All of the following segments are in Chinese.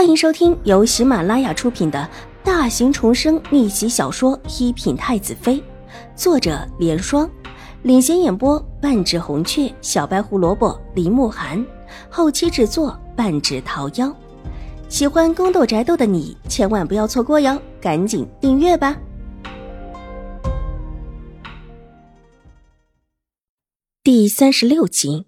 欢迎收听由喜马拉雅出品的大型重生逆袭小说《一品太子妃》，作者：莲霜，领衔演播：半指红雀、小白胡萝卜、林慕寒，后期制作：半指桃夭。喜欢宫斗宅斗的你千万不要错过哟，赶紧订阅吧！第三十六集。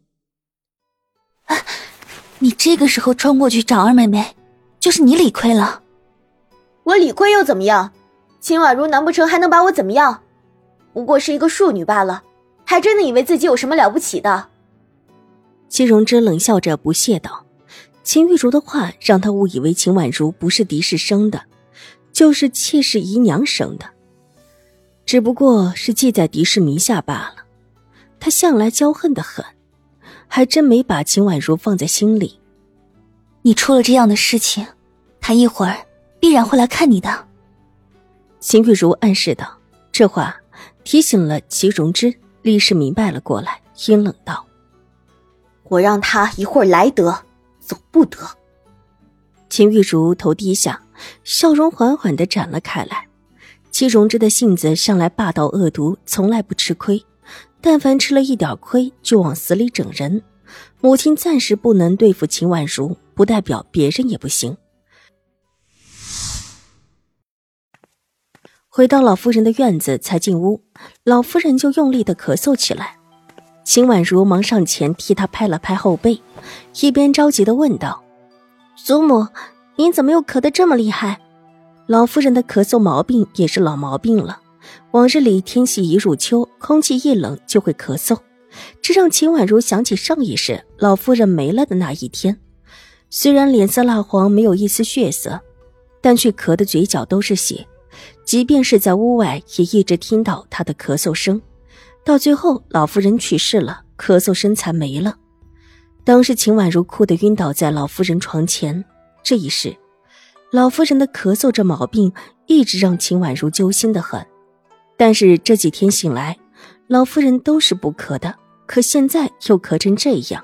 你这个时候冲过去找二妹妹，就是你理亏了。我理亏又怎么样？秦婉如难不成还能把我怎么样？不过是一个庶女罢了，还真的以为自己有什么了不起的？戚容之冷笑着不屑道：“秦玉茹的话让他误以为秦婉如不是嫡氏生的，就是妾室姨娘生的，只不过是记在嫡氏名下罢了。他向来骄横的很。”还真没把秦婉如放在心里。你出了这样的事情，他一会儿必然会来看你的。秦玉茹暗示道，这话提醒了齐荣之，立时明白了过来，阴冷道：“我让他一会儿来得，走不得。”秦玉茹头低下，笑容缓缓的展了开来。齐荣之的性子向来霸道恶毒，从来不吃亏。但凡吃了一点亏，就往死里整人。母亲暂时不能对付秦婉如，不代表别人也不行。回到老夫人的院子，才进屋，老夫人就用力的咳嗽起来。秦婉如忙上前替她拍了拍后背，一边着急的问道：“祖母，您怎么又咳得这么厉害？”老夫人的咳嗽毛病也是老毛病了。往日里，天气一入秋，空气一冷就会咳嗽，这让秦婉如想起上一世老夫人没了的那一天。虽然脸色蜡黄，没有一丝血色，但却咳得嘴角都是血。即便是在屋外，也一直听到她的咳嗽声。到最后，老夫人去世了，咳嗽声才没了。当时，秦婉如哭得晕倒在老夫人床前。这一世，老夫人的咳嗽这毛病，一直让秦婉如揪心的很。但是这几天醒来，老夫人都是不咳的，可现在又咳成这样。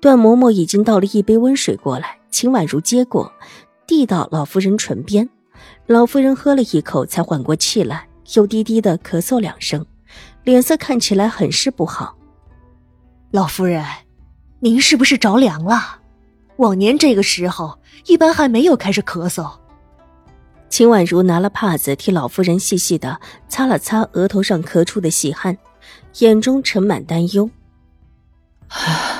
段嬷嬷已经倒了一杯温水过来，秦婉如接过，递到老夫人唇边。老夫人喝了一口，才缓过气来，又低低的咳嗽两声，脸色看起来很是不好。老夫人，您是不是着凉了？往年这个时候，一般还没有开始咳嗽。秦婉如拿了帕子替老夫人细细的擦了擦额头上咳出的细汗，眼中盛满担忧。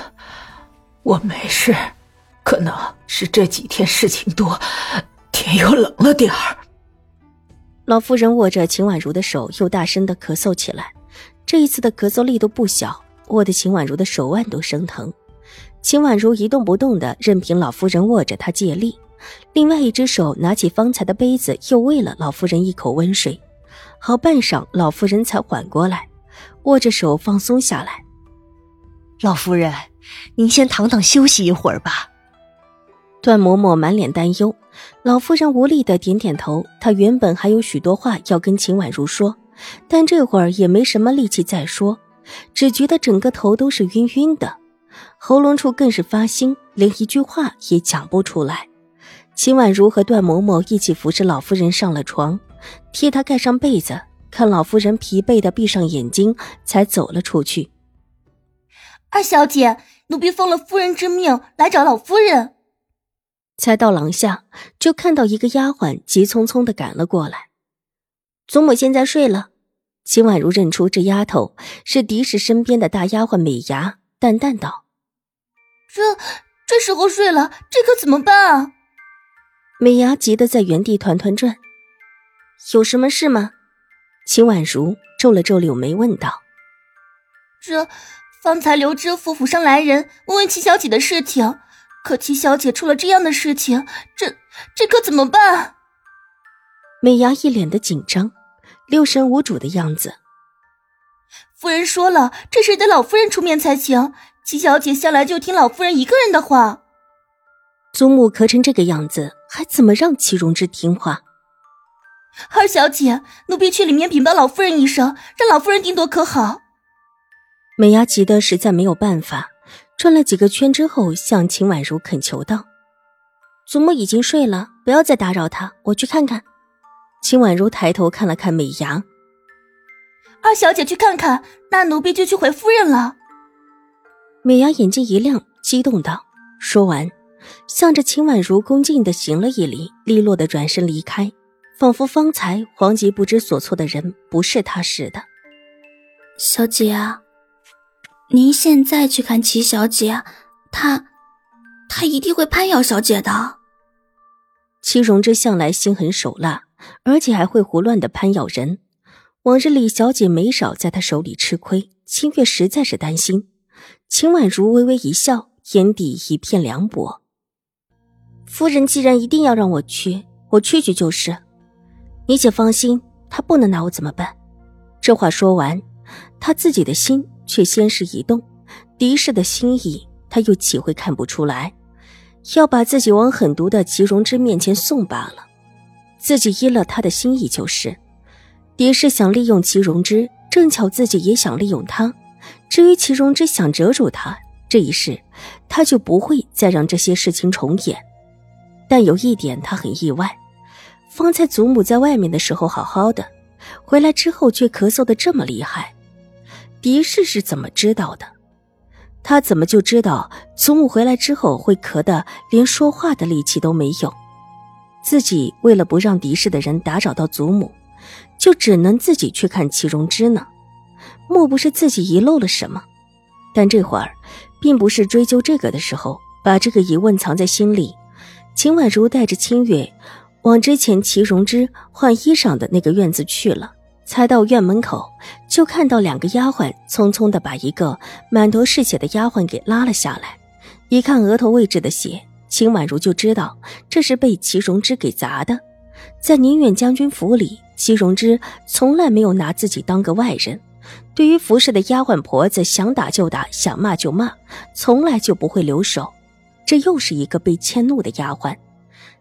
我没事，可能是这几天事情多，天又冷了点儿。老夫人握着秦婉如的手，又大声的咳嗽起来。这一次的咳嗽力度不小，握得秦婉如的手腕都生疼。秦婉如一动不动的，任凭老夫人握着她借力。另外一只手拿起方才的杯子，又喂了老夫人一口温水。好半晌，老夫人才缓过来，握着手放松下来。老夫人，您先躺躺休息一会儿吧。段嬷嬷满脸担忧，老夫人无力的点点头。她原本还有许多话要跟秦婉如说，但这会儿也没什么力气再说，只觉得整个头都是晕晕的，喉咙处更是发腥，连一句话也讲不出来。秦婉如和段嬷嬷一起扶着老夫人上了床，替她盖上被子，看老夫人疲惫的闭上眼睛，才走了出去。二小姐，奴婢奉了夫人之命来找老夫人。才到廊下，就看到一个丫鬟急匆匆的赶了过来。祖母现在睡了。秦婉如认出这丫头是嫡氏身边的大丫鬟美牙，淡淡道：“这这时候睡了，这可怎么办啊？”美牙急得在原地团团转，有什么事吗？秦婉如皱了皱柳眉问道：“这方才刘知府府上来人问问齐小姐的事情，可齐小姐出了这样的事情，这这可怎么办？”美伢一脸的紧张，六神无主的样子。夫人说了，这事得老夫人出面才行。齐小姐向来就听老夫人一个人的话。祖母咳成这个样子，还怎么让齐荣之听话？二小姐，奴婢去里面禀报老夫人一声，让老夫人定夺可好？美伢急得实在没有办法，转了几个圈之后，向秦婉如恳求道：“祖母已经睡了，不要再打扰她，我去看看。秦婉如抬头看了看美伢，二小姐去看看，那奴婢就去回夫人了。美伢眼睛一亮，激动道：“说完，向着秦婉如恭敬的行了一礼，利落的转身离开，仿佛方才黄吉不知所措的人不是他似的。”小姐啊，您现在去看齐小姐，她，她一定会攀咬小姐的。齐荣之向来心狠手辣，而且还会胡乱的攀咬人。往日李小姐没少在他手里吃亏，清月实在是担心。秦婉如微微一笑，眼底一片凉薄。夫人既然一定要让我去，我去去就是。你且放心，他不能拿我怎么办？这话说完，他自己的心却先是一动，敌视的心意他又岂会看不出来？要把自己往狠毒的齐荣之面前送罢了，自己依了他的心意就是。狄氏想利用齐荣之，正巧自己也想利用他。至于齐荣之想折住他这一事，他就不会再让这些事情重演。但有一点他很意外，方才祖母在外面的时候好好的，回来之后却咳嗽的这么厉害。狄氏是怎么知道的？他怎么就知道祖母回来之后会咳得连说话的力气都没有？自己为了不让狄氏的人打扰到祖母，就只能自己去看齐荣之呢？莫不是自己遗漏了什么？但这会儿并不是追究这个的时候，把这个疑问藏在心里。秦婉如带着清月往之前齐荣之换衣裳的那个院子去了。才到院门口，就看到两个丫鬟匆匆的把一个满头是血的丫鬟给拉了下来。一看额头位置的血，秦婉如就知道这是被齐荣之给砸的。在宁远将军府里，齐荣之从来没有拿自己当个外人，对于服侍的丫鬟婆子，想打就打，想骂就骂，从来就不会留手。这又是一个被迁怒的丫鬟，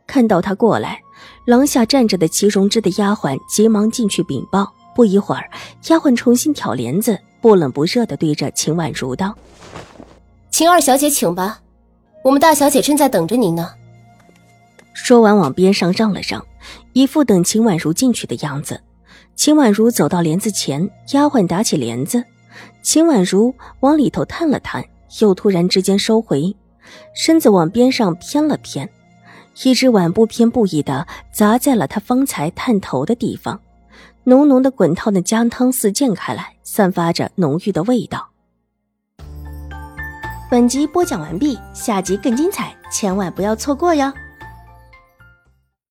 看到他过来，廊下站着的齐荣之的丫鬟急忙进去禀报。不一会儿，丫鬟重新挑帘子，不冷不热的对着秦婉如道：“秦二小姐，请吧，我们大小姐正在等着您呢。”说完，往边上让了让，一副等秦婉如进去的样子。秦婉如走到帘子前，丫鬟打起帘子，秦婉如往里头探了探，又突然之间收回身子，往边上偏了偏，一只碗不偏不倚的砸在了她方才探头的地方。浓浓的滚烫的姜汤四溅开来，散发着浓郁的味道。本集播讲完毕，下集更精彩，千万不要错过哟！